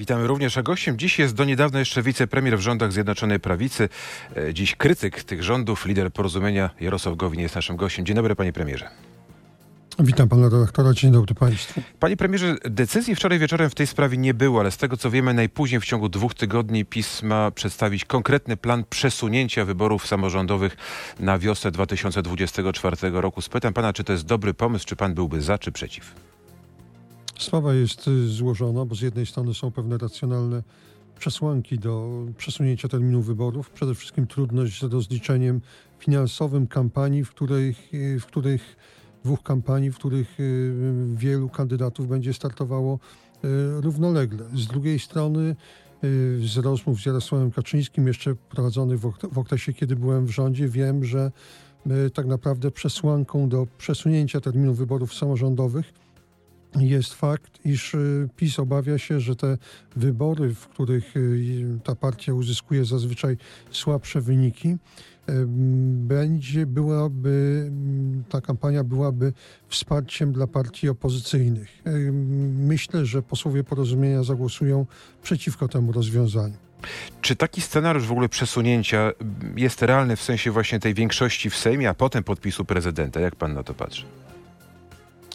Witamy również, a gościem dziś jest do niedawna jeszcze wicepremier w rządach Zjednoczonej Prawicy, e, dziś krytyk tych rządów, lider porozumienia Jarosław Gowin jest naszym gościem. Dzień dobry panie premierze. Witam pana redaktora, dzień dobry państwu. Panie premierze, decyzji wczoraj wieczorem w tej sprawie nie było, ale z tego co wiemy, najpóźniej w ciągu dwóch tygodni PiS ma przedstawić konkretny plan przesunięcia wyborów samorządowych na wiosnę 2024 roku. Spytam pana, czy to jest dobry pomysł, czy pan byłby za, czy przeciw? Sprawa jest y, złożona, bo z jednej strony są pewne racjonalne przesłanki do przesunięcia terminu wyborów. Przede wszystkim trudność z rozliczeniem finansowym kampanii, w których, y, w których dwóch kampanii, w których y, wielu kandydatów będzie startowało równolegle. Z drugiej strony z rozmów z Jarosławem Kaczyńskim, jeszcze prowadzonych w okresie, kiedy byłem w rządzie, wiem, że tak naprawdę przesłanką do przesunięcia terminu wyborów samorządowych jest fakt, iż y, PiS obawia się, że te wybory, w których y, ta partia uzyskuje zazwyczaj słabsze wyniki, będzie byłaby, ta kampania byłaby wsparciem dla partii opozycyjnych. Myślę, że posłowie porozumienia zagłosują przeciwko temu rozwiązaniu. Czy taki scenariusz w ogóle przesunięcia jest realny w sensie właśnie tej większości w Sejmie, a potem podpisu prezydenta? Jak pan na to patrzy?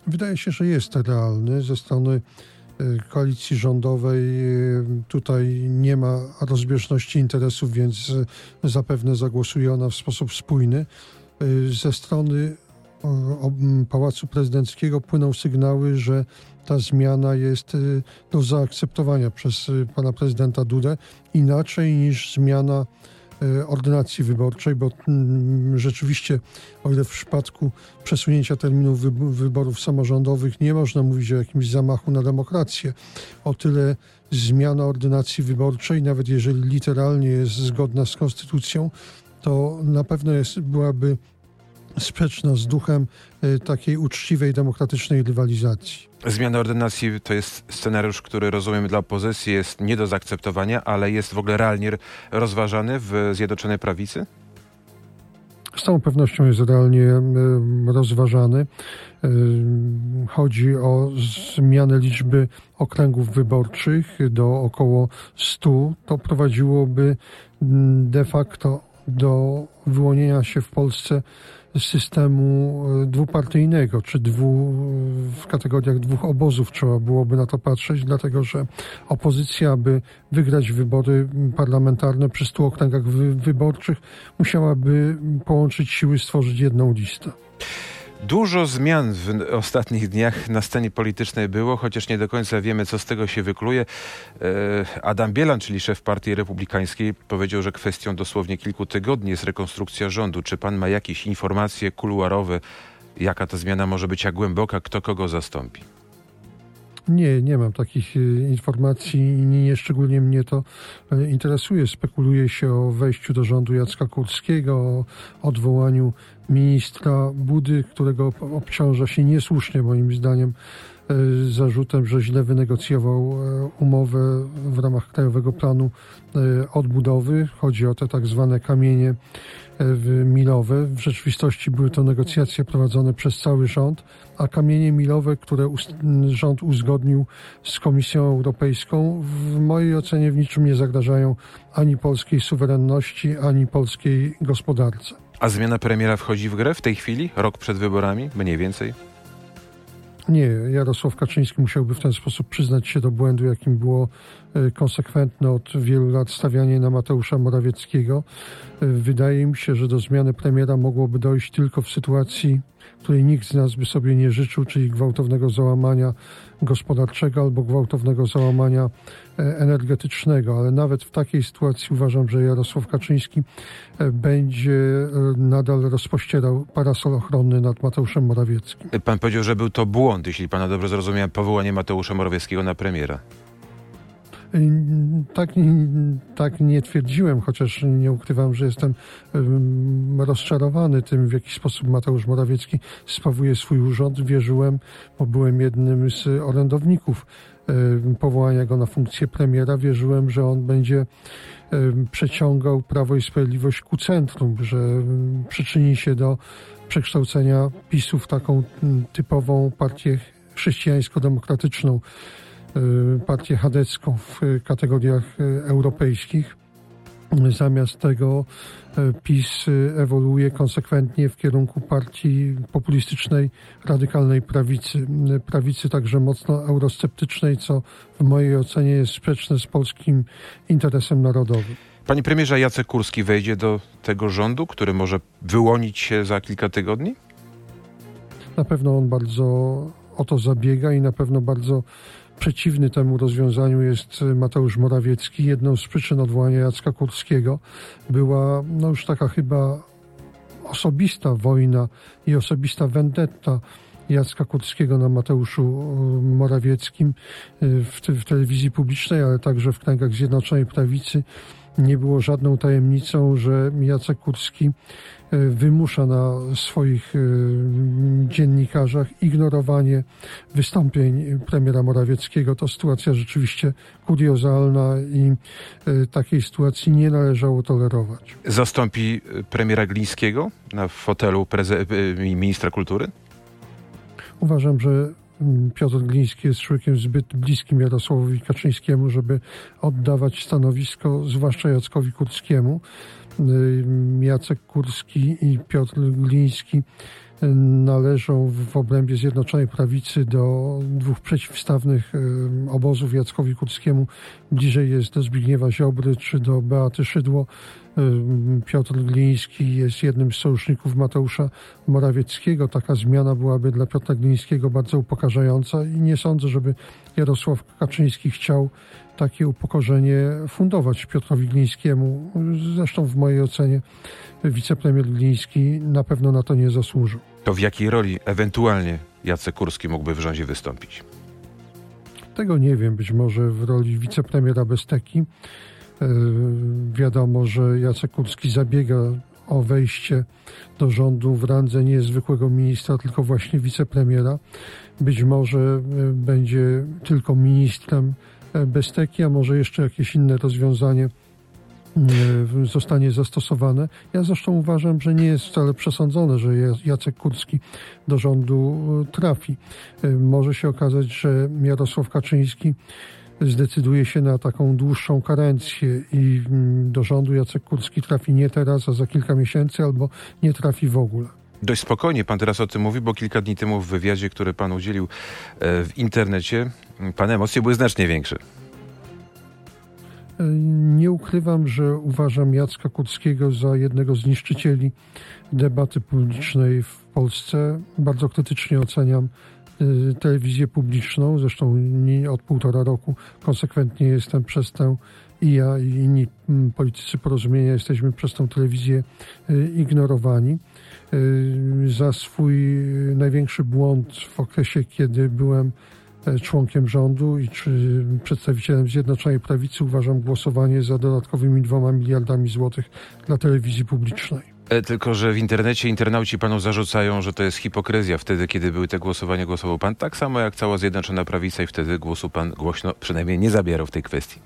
Wydaje się, że jest realny ze strony e, koalicji rządowej. E, tutaj nie ma rozbieżności interesów, więc e, zapewne zagłosuje ona w sposób spójny. Ze strony Pałacu Prezydenckiego płyną sygnały, że ta zmiana jest do zaakceptowania przez pana prezydenta Dudę inaczej niż zmiana ordynacji wyborczej, bo mm, rzeczywiście, o ile w przypadku przesunięcia terminów wyborów samorządowych nie można mówić o jakimś zamachu na demokrację, o tyle zmiana ordynacji wyborczej, nawet jeżeli literalnie jest zgodna z konstytucją, to na pewno jest, byłaby sprzeczna z duchem e, takiej uczciwej, demokratycznej rywalizacji. Zmiana ordynacji to jest scenariusz, który rozumiem dla opozycji jest nie do zaakceptowania, ale jest w ogóle realnie rozważany w Zjednoczonej Prawicy? Z całą pewnością jest realnie rozważany. Chodzi o zmianę liczby okręgów wyborczych do około 100. To prowadziłoby de facto do wyłonienia się w Polsce systemu e, dwupartyjnego, czy dwu, w kategoriach dwóch obozów trzeba byłoby na to patrzeć, dlatego że opozycja, aby wygrać wybory parlamentarne przy stu okręgach wy, wyborczych, musiałaby połączyć siły, stworzyć jedną listę. Dużo zmian w ostatnich dniach na scenie politycznej było, chociaż nie do końca wiemy, co z tego się wykluje. E, Adam Bielan, czyli szef Partii Republikańskiej, powiedział, że kwestią dosłownie kilku tygodni jest rekonstrukcja rządu. Czy pan ma jakieś informacje kuluarowe, jaka ta zmiana może być, jak głęboka, kto kogo zastąpi? Nie, nie mam takich y, informacji i nie szczególnie mnie to y, interesuje. Spekuluje się o wejściu do rządu Jacka Kurskiego, o odwołaniu ministra Budy, którego obciąża się niesłusznie moim zdaniem y, zarzutem, że źle wynegocjował umowę w ramach Krajowego Planu Odbudowy. Chodzi o te tak zwane kamienie milowe. W rzeczywistości były to negocjacje prowadzone przez cały rząd, a kamienie milowe, które rząd uzgodnił z Komisją Europejską, w mojej ocenie w niczym nie zagrażają ani polskiej suwerenności, ani polskiej gospodarce. A zmiana premiera wchodzi w grę w tej chwili, rok przed wyborami, mniej więcej? Nie, Jarosław Kaczyński musiałby w ten sposób przyznać się do błędu, jakim było e, konsekwentne od wielu lat stawianie na Mateusza Morawieckiego. E, wydaje mi się, że do zmiany premiera mogłoby dojść tylko w sytuacji, której nikt z nas by sobie nie życzył, czyli gwałtownego załamania gospodarczego albo gwałtownego załamania energetycznego. Ale nawet w takiej sytuacji uważam, że Jarosław Kaczyński e, będzie e, nadal rozpościerał parasol ochronny nad Mateuszem Morawieckim. Pan powiedział, że był to błąd, jeśli pana dobrze zrozumiałem, powołanie Mateusza Morawieckiego na premiera. Tak, tak nie twierdziłem, chociaż nie ukrywam, że jestem rozczarowany tym, w jaki sposób Mateusz Morawiecki sprawuje swój urząd. Wierzyłem, bo byłem jednym z orędowników powołania go na funkcję premiera. Wierzyłem, że on będzie przeciągał Prawo i Sprawiedliwość ku centrum, że przyczyni się do przekształcenia PiSu w taką typową partię chrześcijańsko-demokratyczną partię chadecką w kategoriach europejskich. Zamiast tego PiS ewoluuje konsekwentnie w kierunku partii populistycznej, radykalnej prawicy. Prawicy także mocno eurosceptycznej, co w mojej ocenie jest sprzeczne z polskim interesem narodowym. Panie premierze, Jacek Kurski wejdzie do tego rządu, który może wyłonić się za kilka tygodni? Na pewno on bardzo o to zabiega i na pewno bardzo przeciwny temu rozwiązaniu jest Mateusz Morawiecki. Jedną z przyczyn odwołania Jacka Kurskiego była no już taka chyba osobista wojna i osobista vendetta Jacka Kurskiego na Mateuszu Morawieckim w, w telewizji publicznej, ale także w kręgach Zjednoczonej Prawicy nie było żadną tajemnicą, że Jacek Kurski wymusza na swoich e, dziennikarzach ignorowanie wystąpień premiera Morawieckiego. To sytuacja rzeczywiście kuriozalna i e, takiej sytuacji nie należało tolerować. Zastąpi premiera Glińskiego na fotelu ministra kultury? Uważam, że Piotr Gliński jest człowiekiem zbyt bliskim Jarosławowi Kaczyńskiemu, żeby oddawać stanowisko, zwłaszcza Jackowi Kurskiemu. Jacek Kurski i Piotr Gliński należą w obrębie Zjednoczonej Prawicy do dwóch przeciwstawnych obozów Jackowi Kurskiemu. Bliżej jest do Zbigniewa Ziobry czy do Beaty Szydło. Piotr Gliński jest jednym z sojuszników Mateusza Morawieckiego. Taka zmiana byłaby dla Piotra Glińskiego bardzo upokarzająca i nie sądzę, żeby Jarosław Kaczyński chciał takie upokorzenie fundować Piotrowi Glińskiemu. Zresztą w mojej ocenie wicepremier Gliński na pewno na to nie zasłużył. To w jakiej roli ewentualnie Jacek Kurski mógłby w rządzie wystąpić? Tego nie wiem. Być może w roli wicepremiera Besteki. E, wiadomo, że Jacek Kurski zabiega o wejście do rządu w randze nie zwykłego ministra, tylko właśnie wicepremiera. Być może e, będzie tylko ministrem e, Besteki, a może jeszcze jakieś inne rozwiązanie zostanie zastosowane. Ja zresztą uważam, że nie jest wcale przesądzone, że Jacek Kurski do rządu trafi. Może się okazać, że Jarosław Kaczyński zdecyduje się na taką dłuższą karencję i mm, do rządu Jacek Kurski trafi nie teraz, a za kilka miesięcy albo nie trafi w ogóle. Dość spokojnie pan teraz o tym mówi, bo kilka dni temu w wywiadzie, który pan udzielił e, w internecie, pan emocje były znacznie większe. E, nie ukrywam, że uważam Jacka Kurskiego za jednego z niszczycieli debaty publicznej w Polsce. Bardzo krytycznie oceniam telewizję publiczną, zresztą od półtora roku konsekwentnie jestem przez tę i ja i inni mm, politycy porozumienia jesteśmy przez tę telewizję y, ignorowani. Y, za swój największy błąd w okresie, kiedy byłem e, członkiem rządu i czy przedstawicielem Zjednoczonej Prawicy uważam głosowanie za dodatkowymi dwoma miliardami złotych dla telewizji publicznej. E, tylko, że w internecie internauci panu zarzucają, że to jest hipokryzja. Wtedy, kiedy były te głosowania, głosował pan tak samo jak cała Zjednoczona Prawica i wtedy głosu pan głośno przynajmniej nie zabierał w tej kwestii.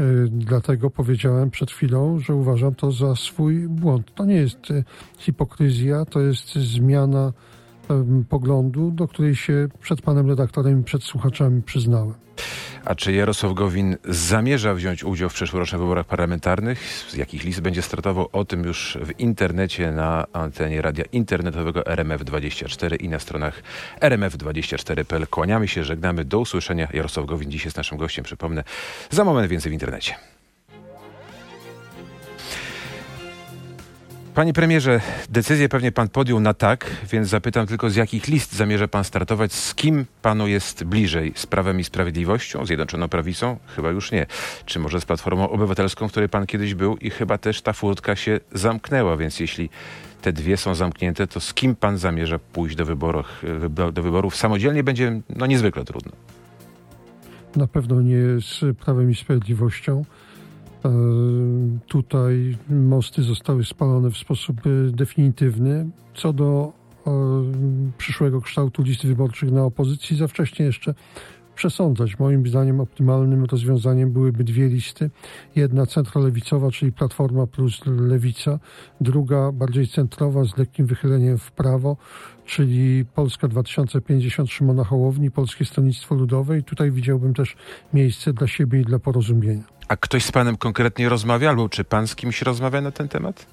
E, dlatego powiedziałem przed chwilą, że uważam to za swój błąd. To nie jest e, hipokryzja, to jest zmiana poglądu, do której się przed panem redaktorem i przed słuchaczami przyznałem. A czy Jarosław Gowin zamierza wziąć udział w przyszłorocznych wyborach parlamentarnych? Z jakich list będzie startował? O tym już w internecie na antenie radia internetowego RMF24 i na stronach rmf24.pl. Kłaniamy się, żegnamy. Do usłyszenia. Jarosław Gowin dziś jest naszym gościem, przypomnę. Za moment więcej w internecie. Panie premierze, decyzję pewnie pan podjął na tak, więc zapytam tylko, z jakich list zamierza pan startować? Z kim panu jest bliżej? Z Prawem i Sprawiedliwością? Zjednoczoną Prawicą? Chyba już nie. Czy może z Platformą Obywatelską, w której pan kiedyś był i chyba też ta furtka się zamknęła, więc jeśli te dwie są zamknięte, to z kim pan zamierza pójść do wyborów, do wyborów? Samodzielnie będzie no niezwykle trudno. Na pewno nie z Prawem i Sprawiedliwością. E, tutaj mosty zostały spalone w sposób e, definitywny. Co do e, przyszłego kształtu list wyborczych na opozycji, za wcześnie jeszcze przesądzać. Moim zdaniem optymalnym rozwiązaniem byłyby dwie listy. Jedna centrolewicowa, czyli Platforma plus Lewica, druga bardziej centrowa z lekkim wychyleniem w prawo, czyli Polska 2050 Szymona Hołowni, Polskie Stronnictwo Ludowe i tutaj widziałbym też miejsce dla siebie i dla porozumienia. A ktoś z panem konkretnie rozmawia, albo czy pan z kimś rozmawia na ten temat?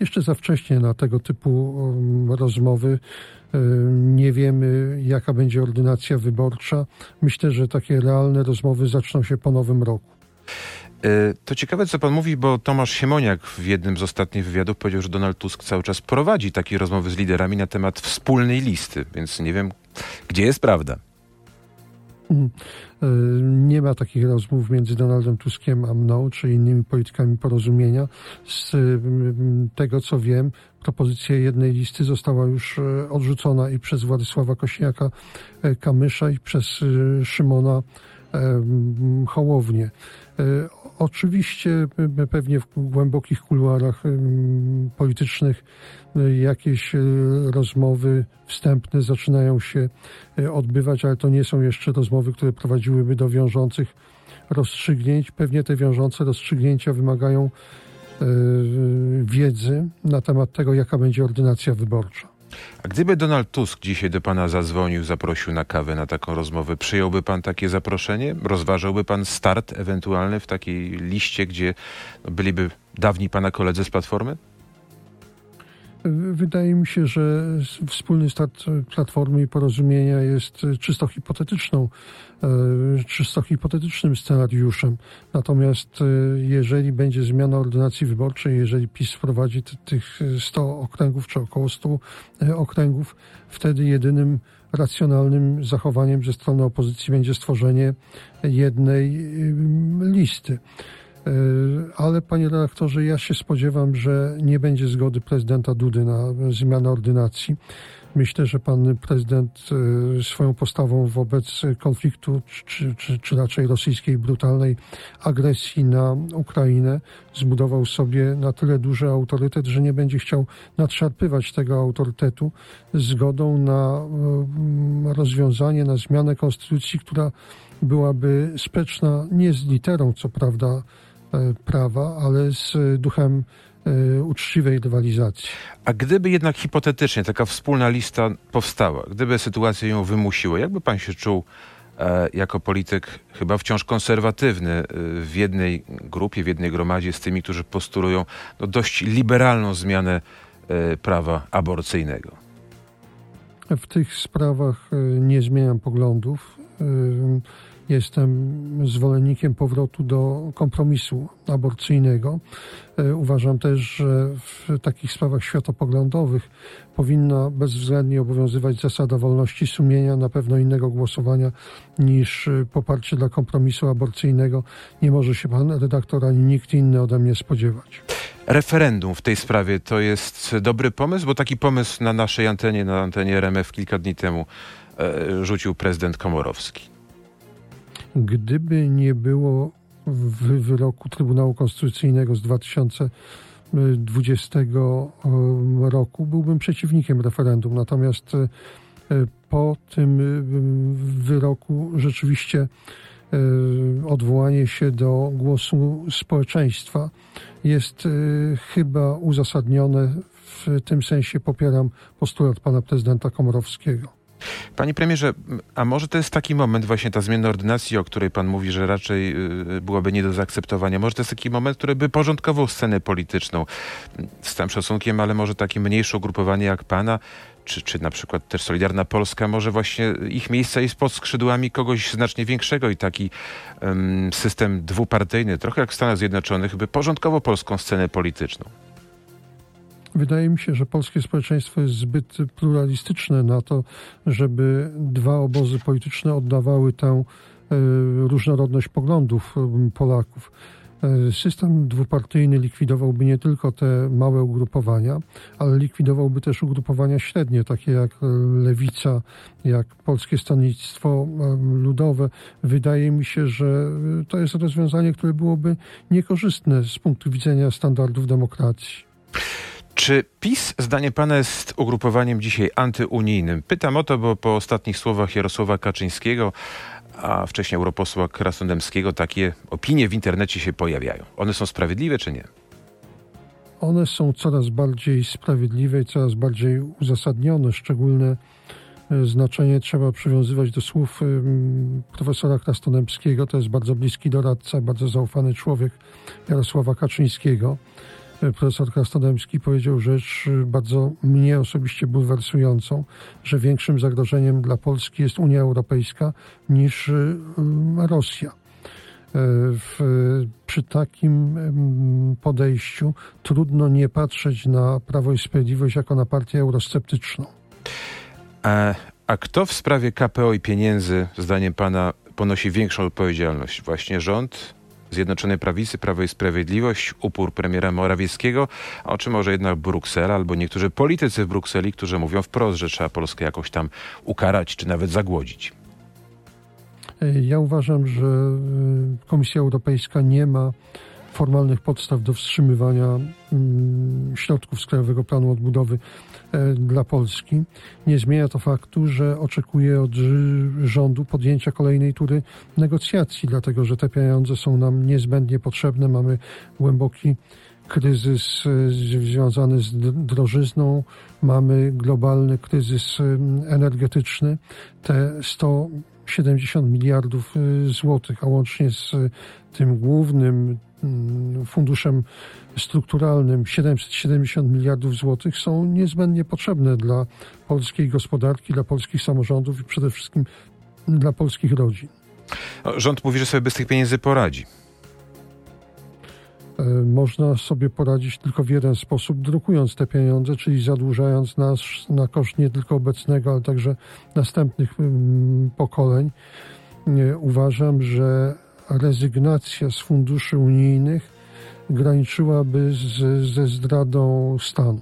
Jeszcze za wcześnie na tego typu um, rozmowy. Nie wiemy, jaka będzie ordynacja wyborcza. Myślę, że takie realne rozmowy zaczną się po nowym roku. E, to ciekawe, co pan mówi, bo Tomasz Siemoniak w jednym z ostatnich wywiadów powiedział, że Donald Tusk cały czas prowadzi takie rozmowy z liderami na temat wspólnej listy, więc nie wiem, gdzie jest prawda. E, nie ma takich rozmów między Donaldem Tuskiem a mną, czy innymi politykami porozumienia. Z mm, tego co wiem, propozycja jednej listy została już e, odrzucona i przez Władysława Kośniaka-Kamysza i przez Szymona Hołownię. Oczywiście pewnie w głębokich kuluarach politycznych y, jakieś y, rozmowy wstępne zaczynają się odbywać, ale to nie są jeszcze rozmowy, które prowadziłyby do wiążących rozstrzygnięć. Pewnie te wiążące rozstrzygnięcia wymagają wiedzy na temat tego, jaka będzie ordynacja wyborcza. A gdyby Donald Tusk dzisiaj do pana zadzwonił, zaprosił na kawę, na taką rozmowę, przyjąłby pan takie zaproszenie? Rozważałby pan start ewentualny w takiej liście, gdzie byliby dawni pana koledzy z Platformy? Wydaje mi się, że wspólny start Platformy i Porozumienia jest czysto hipotetyczną, e, czysto hipotetycznym scenariuszem. Natomiast e, jeżeli będzie zmiana ordynacji wyborczej, jeżeli PiS wprowadzi tych 100 okręgów czy około 100 e, okręgów, wtedy jedynym racjonalnym zachowaniem ze strony opozycji będzie stworzenie jednej listy. Ale panie redaktorze, ja się spodziewam, że nie będzie zgody prezydenta Dudy na zmianę ordynacji. Myślę, że pan prezydent e, swoją postawą wobec konfliktu, czy, czy, czy raczej rosyjskiej brutalnej agresji na Ukrainę, zbudował sobie na tyle duży autorytet, że nie będzie chciał nadszarpywać tego autorytetu zgodą na e, rozwiązanie, na zmianę konstytucji, która byłaby sprzeczna nie z literą, co prawda, prawa, ale z duchem e, uczciwej rywalizacji. A gdyby jednak hipotetycznie taka wspólna lista powstała, gdyby sytuacja ją wymusiła, jakby pan się czuł e, jako polityk chyba wciąż konserwatywny e, w jednej grupie, w jednej gromadzie z tymi, którzy postulują no, dość liberalną zmianę e, prawa aborcyjnego? W tych sprawach e, nie zmieniam poglądów. Jestem zwolennikiem powrotu do kompromisu aborcyjnego. E, uważam też, że w takich sprawach światopoglądowych powinna bezwzględnie obowiązywać zasada wolności sumienia, na pewno innego głosowania niż e, poparcie dla kompromisu aborcyjnego. Nie może się pan redaktor ani nikt inny ode mnie spodziewać. Referendum w tej sprawie to jest dobry pomysł, bo taki pomysł na naszej antenie, na antenie RMF kilka dni temu e, rzucił prezydent Komorowski. Gdyby nie było w wyroku Trybunału Konstytucyjnego z 2020 e, roku, byłbym przeciwnikiem referendum. Natomiast e, po tym e, wyroku rzeczywiście odwołanie się do głosu społeczeństwa jest chyba uzasadnione. W tym sensie popieram postulat pana prezydenta Komorowskiego. Panie premierze, a może to jest taki moment, właśnie ta zmiana ordynacji, o której pan mówi, że raczej y, byłaby nie do zaakceptowania. Może to jest taki moment, który by porządkował scenę polityczną z całym szacunkiem, ale może takie mniejsze ugrupowanie jak pana, czy, czy na przykład też Solidarna Polska, może właśnie ich miejsce jest pod skrzydłami kogoś znacznie większego i taki um, system dwupartyjny, trochę jak w Stanach Zjednoczonych, by porządkował polską scenę polityczną. Wydaje mi się, że polskie społeczeństwo jest zbyt pluralistyczne na to, żeby dwa obozy polityczne oddawały tę e, różnorodność poglądów e, Polaków. E, system dwupartyjny likwidowałby nie tylko te małe ugrupowania, ale likwidowałby też ugrupowania średnie, takie jak Lewica, jak Polskie Stronnictwo Ludowe. Wydaje mi się, że to jest rozwiązanie, które byłoby niekorzystne z punktu widzenia standardów demokracji. Czy PiS, zdaniem pana, jest ugrupowaniem dzisiaj antyunijnym? Pytam o to, bo po ostatnich słowach Jarosława Kaczyńskiego, a wcześniej europosła Krasnodębskiego, takie opinie w internecie się pojawiają. One są sprawiedliwe czy nie? One są coraz bardziej sprawiedliwe i coraz bardziej uzasadnione. Szczególne e, znaczenie trzeba przywiązywać do słów profesora Krasnodębskiego. To jest bardzo bliski doradca, bardzo zaufany człowiek Jarosława Kaczyńskiego profesor Krasnodębski powiedział rzecz y, bardzo mnie osobiście bulwersującą, że większym zagrożeniem dla Polski jest Unia Europejska niż y, Rosja. E, w, przy takim podejściu trudno nie patrzeć na Prawo i Sprawiedliwość jako na partię eurosceptyczną. A, a kto w sprawie KPO i pieniędzy, zdaniem pana, ponosi większą odpowiedzialność? Właśnie rząd, Zjednoczonej Prawicy, Prawo i Sprawiedliwość, upór premiera Morawieckiego, a czy może jednak Bruksela albo niektórzy politycy w Brukseli, którzy mówią wprost, że trzeba Polskę jakoś tam ukarać czy nawet zagłodzić. Ja uważam, że y, Komisja Europejska nie ma formalnych podstaw do wstrzymywania mm, środków z Krajowego Planu Odbudowy e, dla Polski. Nie zmienia to faktu, że oczekuje od rządu podjęcia kolejnej tury negocjacji, dlatego że te pieniądze są nam niezbędnie potrzebne. Mamy głęboki kryzys e, związany z drożyzną, mamy globalny kryzys e, energetyczny. Te 170 miliardów złotych, a łącznie z tym głównym funduszem strukturalnym 770 miliardów złotych są niezbędnie potrzebne dla polskiej gospodarki, dla polskich samorządów i przede wszystkim dla polskich rodzin. Rząd mówi, że sobie bez tych pieniędzy poradzi. E, można sobie poradzić tylko w jeden sposób, drukując te pieniądze, czyli zadłużając nas na koszt nie tylko obecnego, ale także następnych mm, pokoleń. Uważam, że rezygnacja z funduszy unijnych graniczyłaby z, ze zdradą stanu.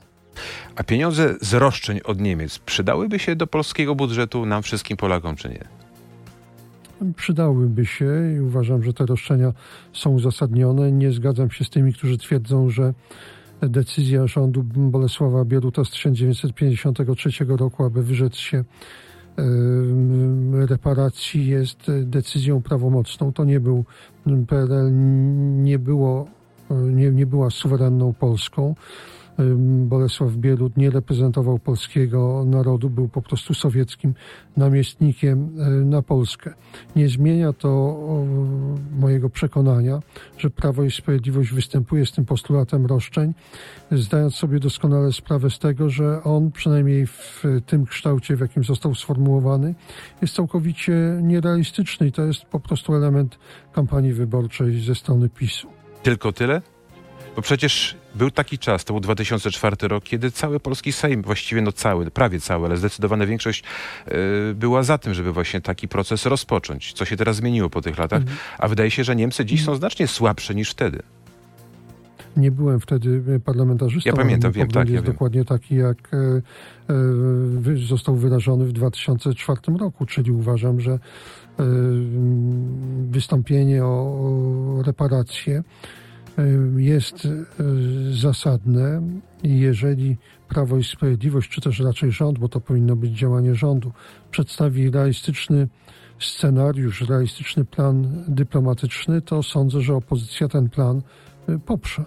A pieniądze z roszczeń od Niemiec przydałyby się do polskiego budżetu nam wszystkim Polakom, czy nie? Przydałyby się i uważam, że te roszczenia są uzasadnione. Nie zgadzam się z tymi, którzy twierdzą, że decyzja rządu Bolesława Bieruta z 1953 roku, aby wyrzec się reparacji jest decyzją prawomocną. To nie był PRL, nie, było, nie, nie była suwerenną Polską. Bolesław Bierut nie reprezentował polskiego narodu, był po prostu sowieckim namiestnikiem e, na Polskę. Nie zmienia to mojego przekonania, że Prawo i Sprawiedliwość występuje z tym postulatem roszczeń, zdając sobie doskonale sprawę z tego, że on, przynajmniej w tym kształcie, w jakim został sformułowany, jest całkowicie nierealistyczny i to jest po prostu element kampanii wyborczej ze strony PiSu. Tylko tyle? Bo przecież był taki czas, to był 2004 rok, kiedy cały polski Sejm, właściwie no cały, prawie cały, ale zdecydowana większość yy, była za tym, żeby właśnie taki proces rozpocząć. Co się teraz zmieniło po tych latach? Mhm. A wydaje się, że Niemcy dziś są znacznie słabsze niż wtedy. Nie byłem wtedy parlamentarzystą. Ja pamiętam, wiem, tak. jest ja dokładnie wiem. taki, jak e, e, został wyrażony w 2004 roku, czyli uważam, że e, wystąpienie o reparacje jest zasadne i jeżeli Prawo i Sprawiedliwość, czy też raczej rząd, bo to powinno być działanie rządu, przedstawi realistyczny scenariusz, realistyczny plan dyplomatyczny, to sądzę, że opozycja ten plan poprze.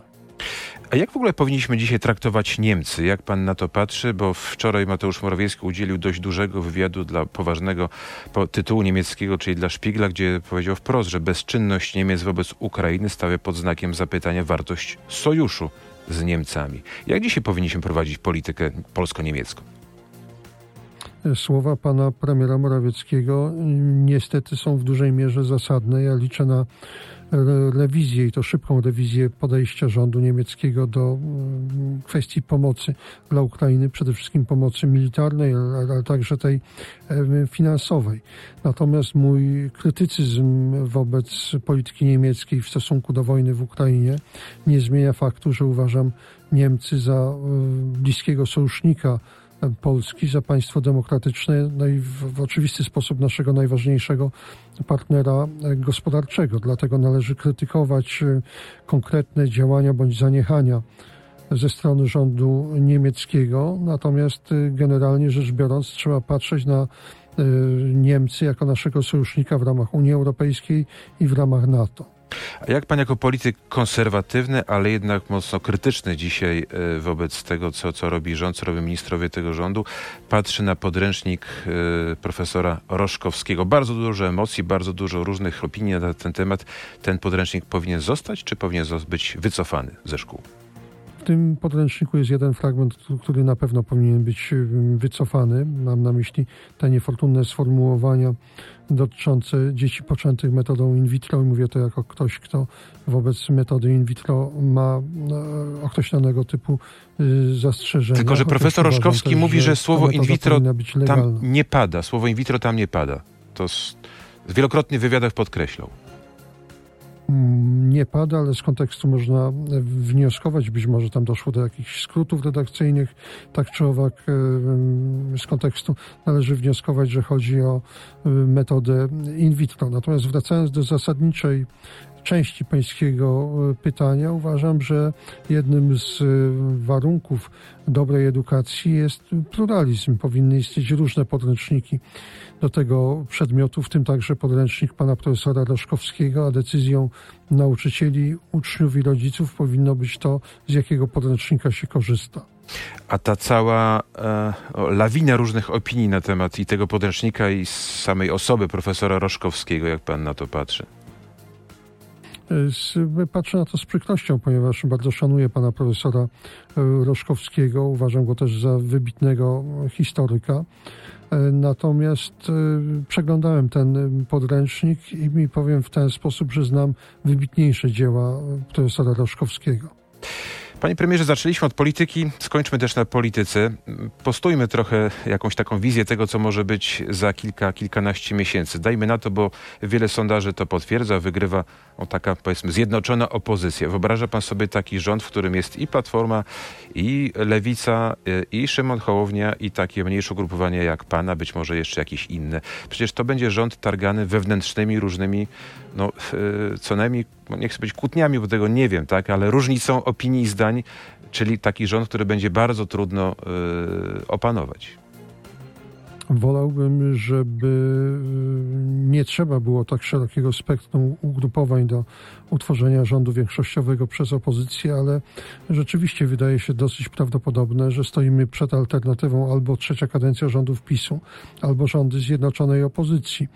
A jak w ogóle powinniśmy dzisiaj traktować Niemcy? Jak pan na to patrzy? Bo wczoraj Mateusz Morawiecki udzielił dość dużego wywiadu dla poważnego tytułu niemieckiego, czyli dla Szpigla, gdzie powiedział wprost, że bezczynność Niemiec wobec Ukrainy stawia pod znakiem zapytania wartość sojuszu z Niemcami. Jak dzisiaj powinniśmy prowadzić politykę polsko-niemiecką? Słowa pana premiera Morawieckiego niestety są w dużej mierze zasadne. Ja liczę na rewizję i to szybką rewizję podejścia rządu niemieckiego do mm, kwestii pomocy dla Ukrainy, przede wszystkim pomocy militarnej, ale także tej finansowej. Natomiast mój krytycyzm wobec polityki niemieckiej w stosunku do wojny w Ukrainie nie zmienia faktu, że uważam Niemcy za bliskiego sojusznika Polski za państwo demokratyczne, no i w, w, oczywisty sposób naszego najważniejszego partnera gospodarczego. Dlatego należy krytykować e, konkretne działania bądź zaniechania ze strony rządu niemieckiego. Natomiast generalnie rzecz biorąc, trzeba patrzeć na Niemcy jako naszego sojusznika w ramach Unii Europejskiej i w ramach NATO. A jak pan jako polityk konserwatywny, ale jednak mocno krytyczny dzisiaj e, wobec tego, co, co robi rząd, co robią ministrowie tego rządu, patrzy na podręcznik e, profesora Roszkowskiego. Bardzo dużo emocji, bardzo dużo różnych opinii na ten temat. Ten podręcznik powinien zostać, czy powinien być wycofany ze szkół? Tym podręczniku jest jeden fragment, który na pewno powinien być wycofany. Mam na myśli te niefortunne sformułowania dotyczące dzieci poczętych metodą in vitro. I mówię to jako ktoś, kto wobec metody in vitro ma e, określonego typu y, zastrzeżenia. Tylko, że profesor Roszkowski też, mówi, że słowo in vitro tam nie pada. Słowo in vitro tam nie pada. To wielokrotnie w wywiadach podkreślał. Mm, nie pada, ale z kontekstu można wnioskować, być może tam doszło do jakichś skrótów redakcyjnych, tak czy owak e, mm, z kontekstu należy wnioskować, że chodzi o e, metodę in vitro. Natomiast wracając do zasadniczej części pańskiego e, pytania, uważam, że jednym z e, warunków dobrej edukacji jest pluralizm. Powinny istnieć różne podręczniki do tego przedmiotu, w tym także podręcznik pana profesora Roszkowskiego, a decyzją nauczycieli, uczniów i rodziców powinno być to, z jakiego podręcznika się korzysta. A ta cała e, lawina różnych opinii na temat i tego podręcznika, i samej osoby profesora Roszkowskiego, jak pan na to patrzy? Patrzę na to z przykrością, ponieważ bardzo szanuję pana profesora e, Roszkowskiego. Uważam go też za wybitnego historyka. E, natomiast e, przeglądałem ten podręcznik i mi powiem w ten sposób, że znam wybitniejsze dzieła profesora Roszkowskiego. Panie premierze, zaczęliśmy od polityki, skończmy też na polityce. Postójmy trochę jakąś taką wizję tego, co może być za kilka, kilkanaście miesięcy. Dajmy na to, bo wiele sondaży to potwierdza, wygrywa o taka, powiedzmy, zjednoczona opozycja. Wyobraża pan sobie taki rząd, w którym jest i Platforma, i Lewica, i Szymon Hołownia, i takie mniejsze ugrupowania jak pana, być może jeszcze jakieś inne. Przecież to będzie rząd targany wewnętrznymi, różnymi, no, co najmniej, no nie chcę być kłótniami, bo tego nie wiem, tak, ale różnicą opinii i zdań, czyli taki rząd, który będzie bardzo trudno yy, opanować. Wolałbym, żeby y, nie trzeba było tak szerokiego spektrum ugrupowań do utworzenia rządu większościowego przez opozycję, ale rzeczywiście wydaje się dosyć prawdopodobne, że stoimy przed alternatywą albo trzecia kadencja rządów PiSu, albo rządy zjednoczonej opozycji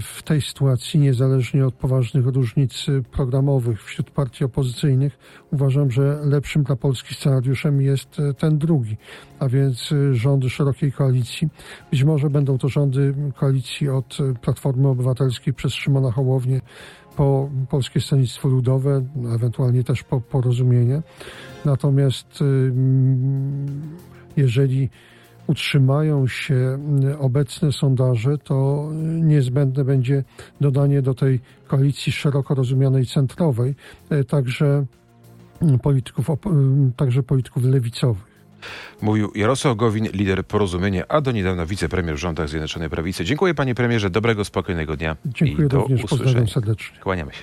w tej sytuacji, niezależnie od poważnych różnic programowych wśród partii opozycyjnych, uważam, że lepszym dla Polski scenariuszem jest ten drugi, a więc rządy szerokiej koalicji. Być może będą to rządy koalicji od Platformy Obywatelskiej przez Szymona Hołownię po Polskie Stronnictwo Ludowe, ewentualnie też po porozumienie. Natomiast jeżeli utrzymają się mm, obecne sondaże, to niezbędne będzie dodanie do tej koalicji szeroko rozumianej centrowej e, także mm, polityków, mm, także polityków lewicowych. Mówił Jarosław Gowin, lider porozumienia, a do niedawna wicepremier w rządach Zjednoczonej Prawicy. Dziękuję panie premierze, dobrego, spokojnego dnia. Dziękuję i do również, usłyszenia. serdecznie. Kłaniamy się.